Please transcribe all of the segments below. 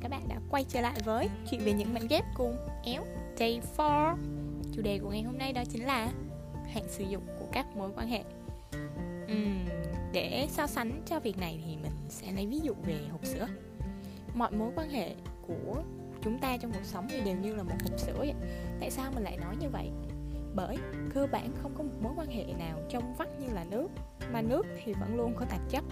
các bạn đã quay trở lại với chuyện về những mảnh ghép cùng Éo Day 4 Chủ đề của ngày hôm nay đó chính là hạn sử dụng của các mối quan hệ. Uhm, Để so sánh cho việc này thì mình sẽ lấy ví dụ về hộp sữa. Mọi mối quan hệ của chúng ta trong cuộc sống thì đều như là một hộp sữa vậy. Tại sao mình lại nói như vậy? Bởi cơ bản không có một mối quan hệ nào trong vắt như là nước Mà nước thì vẫn luôn có tạp chất.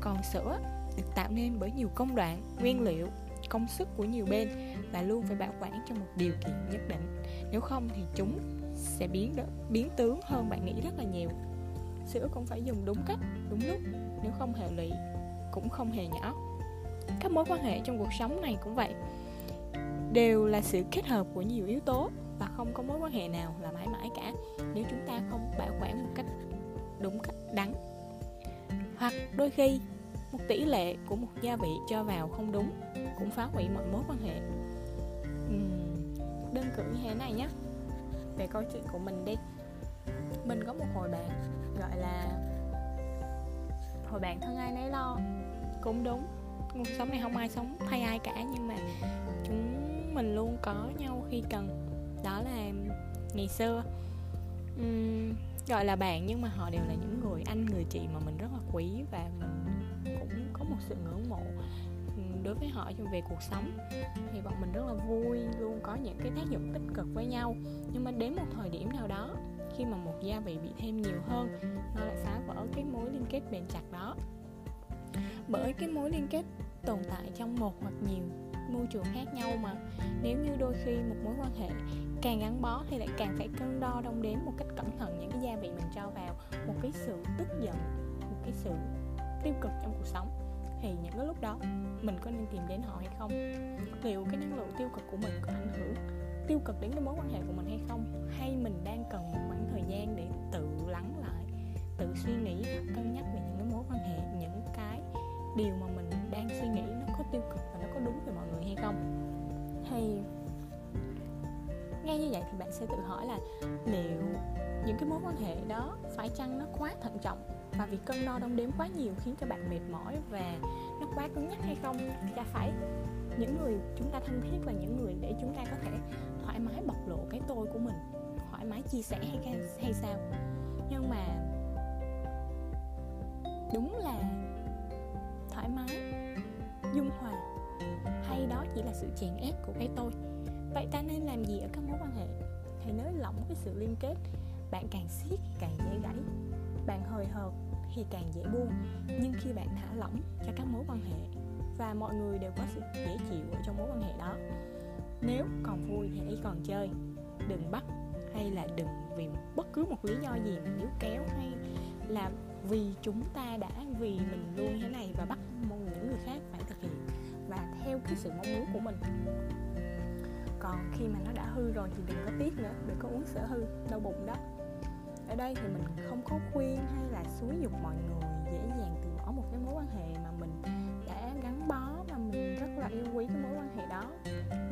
Còn sữa được tạo nên bởi nhiều công đoạn, nguyên liệu, công sức của nhiều bên và luôn phải bảo quản trong một điều kiện nhất định. Nếu không thì chúng sẽ biến biến tướng hơn bạn nghĩ rất là nhiều. Sữa cũng phải dùng đúng cách, đúng lúc, nếu không hệ lụy cũng không hề nhỏ. Các mối quan hệ trong cuộc sống này cũng vậy. Đều là sự kết hợp của nhiều yếu tố và không có mối quan hệ nào là mãi mãi cả nếu chúng ta không bảo quản một cách đúng cách đắn. Hoặc đôi khi một tỷ lệ của một gia vị cho vào không đúng cũng phá hủy mọi mối quan hệ. Uhm, đơn cử như thế này nhé về câu chuyện của mình đi. Mình có một hồi bạn gọi là hồi bạn thân ai nấy lo. Cũng đúng cuộc sống này không ai sống thay ai cả nhưng mà chúng mình luôn có nhau khi cần. Đó là ngày xưa. Uhm, gọi là bạn nhưng mà họ đều là những người anh người chị mà mình rất là quý và mình một sự ngưỡng mộ ừ, đối với họ trong về cuộc sống. Thì bọn mình rất là vui luôn, có những cái tác dụng tích cực với nhau. Nhưng mà đến một thời điểm nào đó, khi mà một gia vị bị thêm nhiều hơn, nó lại phá vỡ cái mối liên kết bền chặt đó. Bởi cái mối liên kết tồn tại trong một hoặc nhiều môi trường khác nhau mà. Nếu như đôi khi một mối quan hệ càng gắn bó thì lại càng phải cân đo đong đếm một cách cẩn thận những cái gia vị mình cho vào, một cái sự tức giận, một cái sự tiêu cực trong cuộc sống thì những cái lúc đó mình có nên tìm đến họ hay không? Liệu cái năng lượng tiêu cực của mình có ảnh hưởng, tiêu cực đến cái mối quan hệ của mình hay không? Hay mình đang cần một khoảng thời gian để tự lắng lại, tự suy nghĩ, cân nhắc về những cái mối quan hệ, những cái điều mà mình đang suy nghĩ nó có tiêu cực và nó có đúng về mọi người hay không? Hay ngay như vậy thì bạn sẽ tự hỏi là liệu những cái mối quan hệ đó phải chăng nó quá thận trọng? Và việc cân đo đong đếm quá nhiều khiến cho bạn mệt mỏi và nó quá cứng nhắc hay không? Chả phải. Những người chúng ta thân thiết là những người để chúng ta có thể thoải mái bộc lộ cái tôi của mình, thoải mái chia sẻ hay hay sao? Nhưng mà đúng là thoải mái, dung hòa, hay đó chỉ là sự chèn ép của cái tôi. Vậy ta nên làm gì ở các mối quan hệ? Hãy nới lỏng cái sự liên kết bạn càng siết càng dễ gãy, bạn hời hợt thì càng dễ buông. Nhưng khi bạn thả lỏng cho các mối quan hệ, và mọi người đều có sự dễ chịu ở trong mối quan hệ đó, nếu còn vui thì hãy còn chơi. Đừng bắt hay là đừng vì bất cứ một lý do gì mà níu kéo hay là vì chúng ta đã, vì mình luôn thế này và bắt mong những người khác phải thực hiện và theo cái sự mong muốn của mình còn khi mà nó đã hư rồi thì đừng có tiếc nữa, đừng có uống sữa hư, đau bụng đó. Ở đây thì mình không có khuyên hay là xúi dục mọi người dễ dàng từ bỏ một cái mối quan hệ mà mình đã gắn bó và mình rất là yêu quý cái mối quan hệ đó.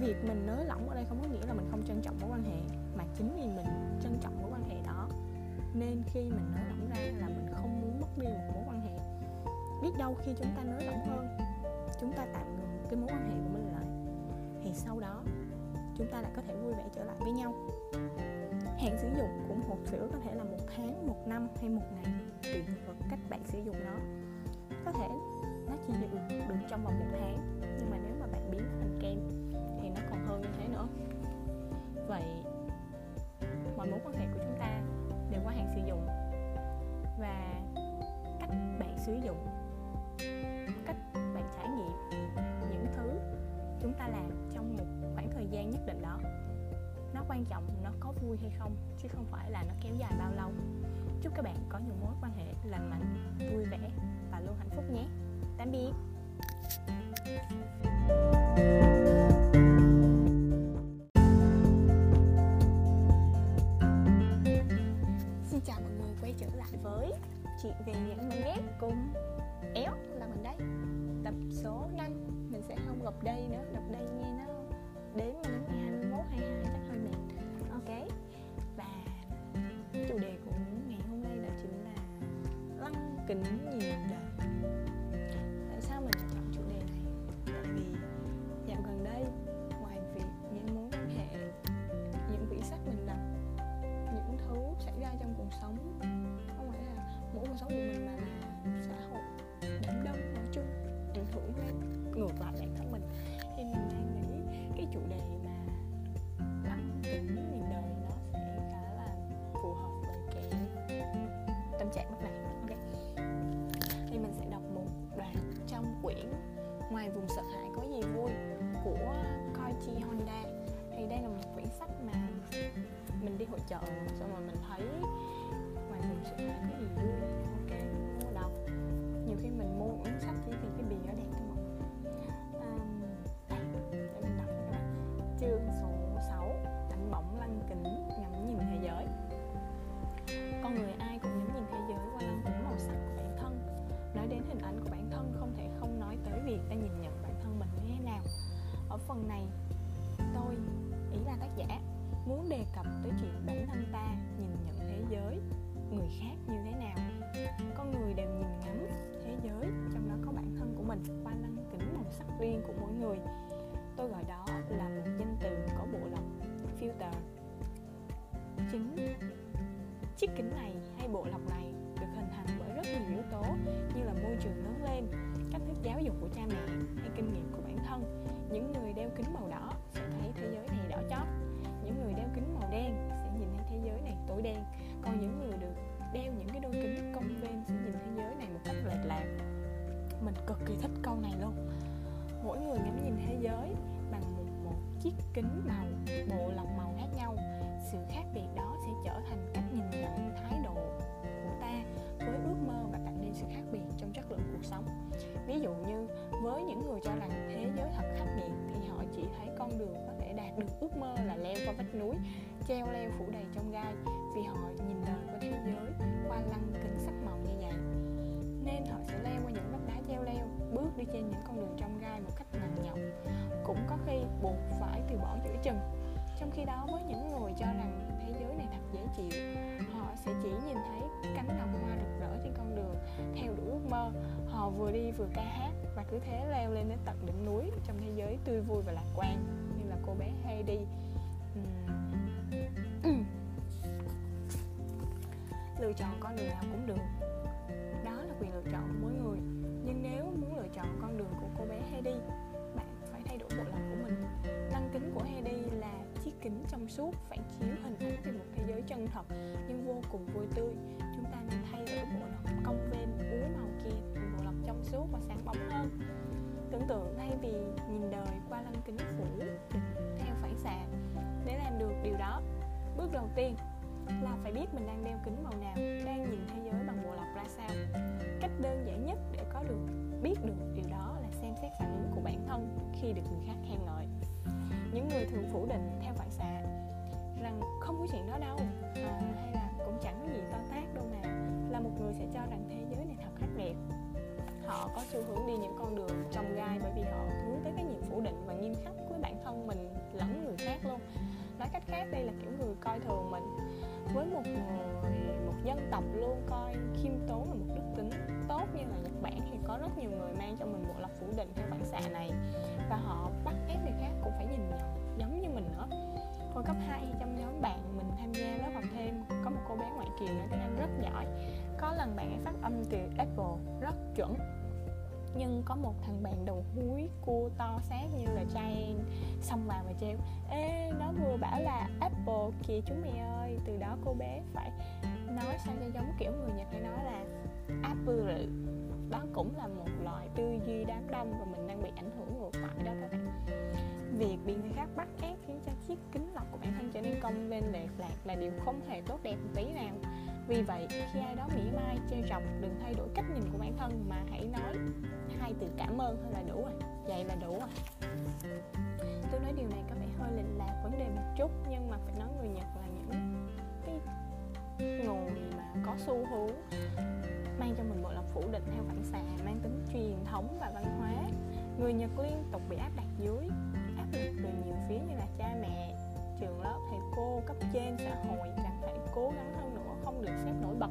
Việc mình nới lỏng ở đây không có nghĩa là mình không trân trọng mối quan hệ, mà chính vì mình trân trọng mối quan hệ đó, nên khi mình nới lỏng ra là mình không muốn mất đi một mối quan hệ. Biết đâu khi chúng ta nới lỏng hơn, chúng ta tạm ngừng cái mối quan hệ của mình lại. Thì sau đó chúng ta lại có thể vui vẻ trở lại với nhau. Hạn sử dụng của một hộp sữa có thể là một tháng, một năm hay một ngày, tùy vào cách bạn sử dụng nó. Có thể nó chỉ được được trong vòng một tháng, nhưng mà nếu mà bạn biến thành kem thì nó còn hơn như thế nữa. Vậy mọi mối quan hệ của chúng ta đều có hạn sử dụng. Và cách bạn sử dụng, cách bạn trải nghiệm những thứ chúng ta làm quan trọng nó có vui hay không, chứ không phải là nó kéo dài bao lâu. Chúc các bạn có những mối quan hệ lành mạnh, vui vẻ và luôn hạnh phúc nhé. Tạm biệt. Xin chào mọi người, quay trở lại với chuyện về những mảnh ghép cùng éo là mình đấy tập số 5 mình sẽ không gặp đây nữa, gặp đây chợ xong rồi mình thấy ngoài vùng sợ hãi có gì? Màu sắc riêng của mỗi người. Tôi gọi đó là một danh từ có bộ lọc, filter. Chính chiếc kính này hay bộ lọc này được hình thành bởi rất nhiều yếu tố như là môi trường lớn lên, cách thức giáo dục của cha mẹ hay kinh nghiệm của bản thân. Những người đeo kính màu đỏ sẽ thấy thế giới này đỏ chót. Những người đeo kính màu đen sẽ nhìn thấy thế giới này tối đen. Còn những người được đeo những cái đôi kính cong ven sẽ nhìn thế giới này một cách lệch lạc. Mình cực kỳ thích câu này luôn mỗi người ngắm nhìn thế giới bằng một, một chiếc kính màu bộ lọc màu khác nhau. Sự khác biệt đó sẽ trở thành cách nhìn nhận thái độ của ta với ước mơ và tạo nên sự khác biệt trong chất lượng cuộc sống. Ví dụ như với những người cho rằng thế giới thật khác biệt thì họ chỉ thấy con đường có thể đạt được ước mơ là leo qua vách núi treo leo phủ đầy trong gai vì họ nhìn đời qua thế giới qua lăng kính sắc màu như vậy. Nên họ sẽ leo qua những đi trên những con đường trong gai một cách nặng nhọc, cũng có khi buộc phải từ bỏ giữa chừng. Trong khi đó, với những người cho rằng thế giới này thật dễ chịu, họ sẽ chỉ nhìn thấy cánh đồng hoa rực rỡ trên con đường theo đuổi ước mơ. Họ vừa đi vừa ca hát và cứ thế leo lên đến tận đỉnh núi trong thế giới tươi vui và lạc quan, như là cô bé Heidi. Uhm. lựa chọn con đường nào cũng được. Đó là quyền lựa chọn. Suốt, phản chiếu hình ảnh về một thế giới chân thật nhưng vô cùng vui tươi. Chúng ta nên thay đổi bộ lọc công ven úa màu kia thành bộ lọc trong suốt và sáng bóng hơn. Tưởng tượng thay vì nhìn đời qua lăng kính phủ, theo phản xạ, để làm được điều đó, bước đầu tiên là phải biết mình đang đeo kính màu nào, đang nhìn thế giới bằng bộ lọc ra sao. Cách đơn giản nhất để có được, biết được điều đó là xem xét phản ứng của bản thân khi được người khác khen ngợi. Những người thường phủ định theo phản xạ rằng không có chuyện đó đâu à, hay là cũng chẳng có gì to tát đâu mà là một người sẽ cho rằng thế giới này thật khắc nghiệt họ có xu hướng đi những con đường trong gai bởi vì họ hướng tới cái nhìn phủ định và nghiêm khắc với bản thân mình lẫn người khác luôn. Nói cách khác đây là kiểu người coi thường mình. Với một người một dân tộc luôn coi khiêm tốn là một đức tính tốt như là nhật bản thì có rất nhiều người mang cho mình bộ lọc phủ định theo phản xạ này. Và họ bắt ép người khác cũng phải nhìn nhận giống như mình nữa. Hồi cấp 2 cô bé ngoại kiều nói tiếng Anh rất giỏi. Có lần bạn ấy phát âm từ Apple, rất chuẩn. Nhưng có một thằng bạn đầu húi cua to xác như là chai xông vào mà treo ê, nó vừa bảo là apple kìa chúng mày ơi. Từ đó cô bé phải nói sao cho giống kiểu người nhật hay nói là apple. Đó cũng là một loại tư duy đám đông và mình đang bị ảnh hưởng ngược lại đó các bạn. Việc bị người khác bắt ép khiến cho chiếc kính lọc của bạn công nên lên lệch lạc là điều không hề tốt đẹp một tí nào. Vì vậy, khi ai đó mỉa mai chê chọc, đừng thay đổi cách nhìn của bản thân mà hãy nói hai từ cảm ơn thôi là đủ rồi. Vậy là đủ rồi. Tôi nói điều này có vẻ hơi lệch lạc vấn đề một chút, nhưng mà phải nói người nhật là những cái người mà có xu hướng mang cho mình bộ lọc phủ định theo phản xạ, mang tính truyền thống và văn hóa. Người nhật liên tục bị áp đặt dưới áp lực từ nhiều phía như là cha mẹ trường lớp thầy cô cấp trên xã hội càng phải cố gắng hơn nữa, không được xếp nổi bật.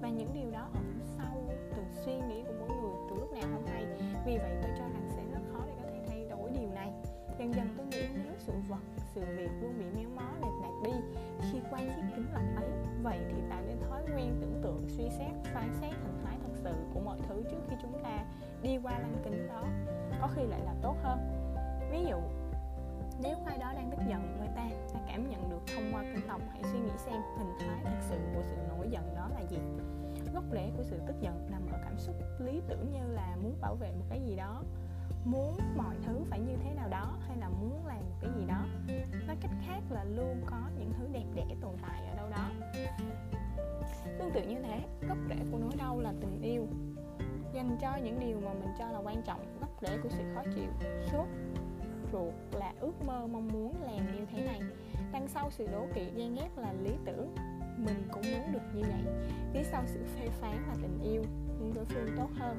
Và những điều đó ẩn sâu từ suy nghĩ của mỗi người từ lúc nào không hay vì vậy tôi cho rằng sẽ rất khó để có thể thay đổi điều này. Dần dần tôi nghĩ nếu sự vật, sự việc luôn bị méo mó, lệch lạc đi, khi quay chiếc kính lọc ấy, vậy thì tạo nên thói quen tưởng tượng, suy xét, phán xét hình thái thật sự của mọi thứ trước khi chúng ta đi qua lăng kính đó, có khi lại là tốt hơn. Ví dụ nếu ai đó đang tức giận với ta ta cảm nhận được thông qua kinh lọc hãy suy nghĩ xem hình thái thực sự của sự nổi giận đó là gì. Gốc rễ của sự tức giận nằm ở cảm xúc, lý tưởng như là muốn bảo vệ một cái gì đó, muốn mọi thứ phải như thế nào đó hay là muốn làm một cái gì đó. Nói cách khác là luôn có những thứ đẹp đẽ tồn tại ở đâu đó. Tương tự như thế, gốc rễ của nỗi đau là tình yêu. Dành cho những điều mà mình cho là quan trọng, gốc rễ của sự khó chịu, sốt ruột là ước mơ mong muốn làm như thế này. Đằng sau sự đố kỵ, ghen ghét là lý tưởng. Mình cũng muốn được như vậy. Phía sau sự phê phán là tình yêu, muốn đối phương tốt hơn.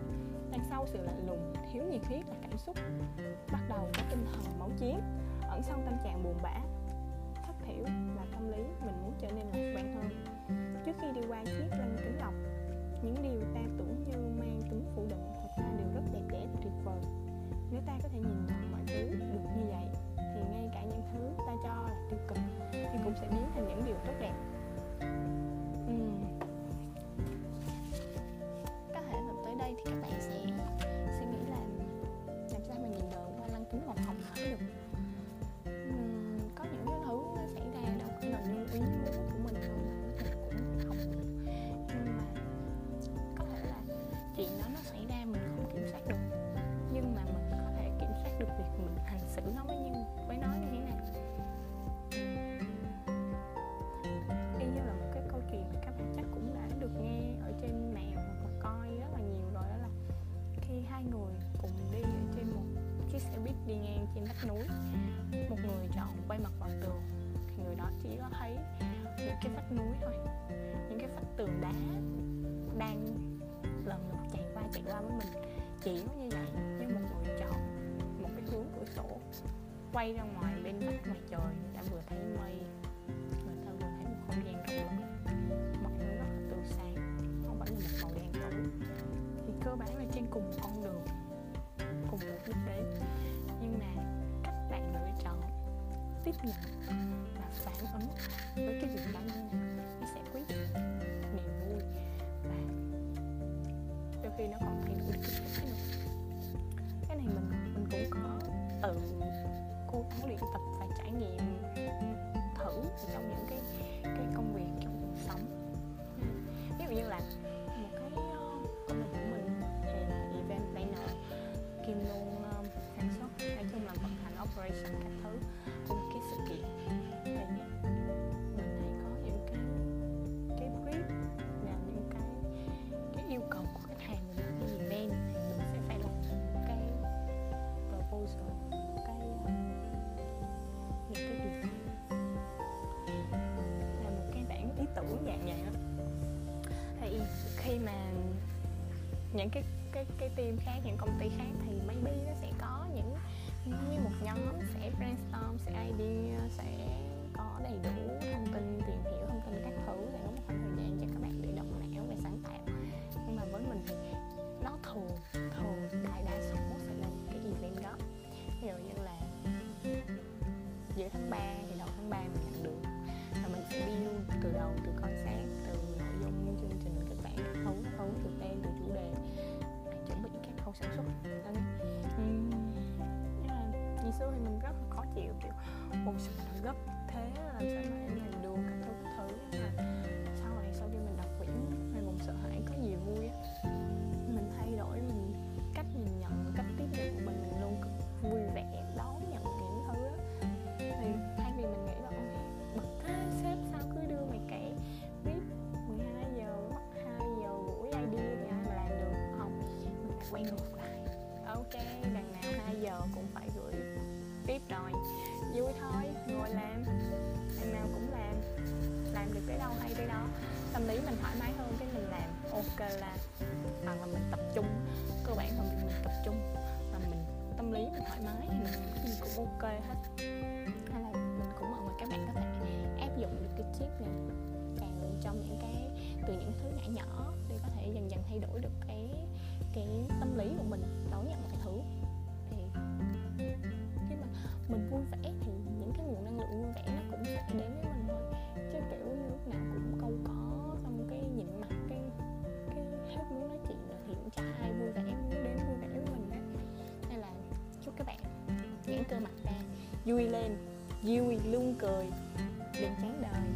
Đằng sau sự lạnh lùng, thiếu nhiệt huyết là cảm xúc. Bắt đầu có tinh thần máu chiến. Ẩn sau tâm trạng buồn bã chỉ nó như vậy, nhưng một người chọn một cái hướng cửa sổ, quay ra ngoài bên vách ngoài trời, đã vừa thấy mây người ta vừa thấy một không gian rộng lớn mọi thứ rất là tươi sáng không phải là một màu đen tối thì cơ bản là trên cùng một con đường, cùng một đích đến nhưng mà cách bạn lựa chọn tiếp nhận và phản ứng với cái việc đó như nào, nó sẽ quyết định niềm vui khi nó còn thay đổi được cái nữa cái này mình mình cũng có tự cố gắng luyện tập và trải nghiệm thử trong những cái cái công việc trong cuộc sống. Ví dụ như là một cái ờ, công việc của mình thì là event planner kim luôn ờ, sản xuất nói chung là vận hành operation các thứ cùng cái sự kiện. Những cái cái cái team khác, những công ty khác thì maybe nó sẽ có những, như một nhóm sẽ brainstorm, sẽ idea, sẽ có đầy đủ thông tin ngày xưa thì mình rất là khó chịu, kiểu một sự gấp thế làm sao mà em làm được các thứ các thứ nhưng mà sau này sau khi mình đọc quyển về vùng sợ hãi, có gì vui á. Mình thay đổi, mình cách nhìn nhận, cách tiếp nhận của mình mình luôn cực vui vẻ, đón nhận những thứ á. Thì thay vì mình nghĩ là, ôi bực thế sếp sao cứ đưa mày kể viết 12 giờ bắt 2 giờ rưỡi ai đi thì ai mà làm được. Không, mình phải quay ngược lại. Ok, đằng nào 2 giờ cũng phải gửi tiếp rồi. Vui thôi ngồi làm. Làm nào cũng làm. Làm được tới đâu hay tới đó. Tâm lý mình thoải mái hơn cái mình làm. Ok là hoặc là mình tập trung. Cơ bản là mình, mình tập trung. Và mình tâm lý mình thoải mái thì mình mình cũng ok hết. Hay là mình cũng mong là các bạn có thể áp dụng được cái tip này vào trong những cái từ những thứ nhỏ nhỏ để có thể dần dần thay đổi được cái cái tâm lý của mình. Đón nhận vui lên vui luôn cười. Đừng chán đời.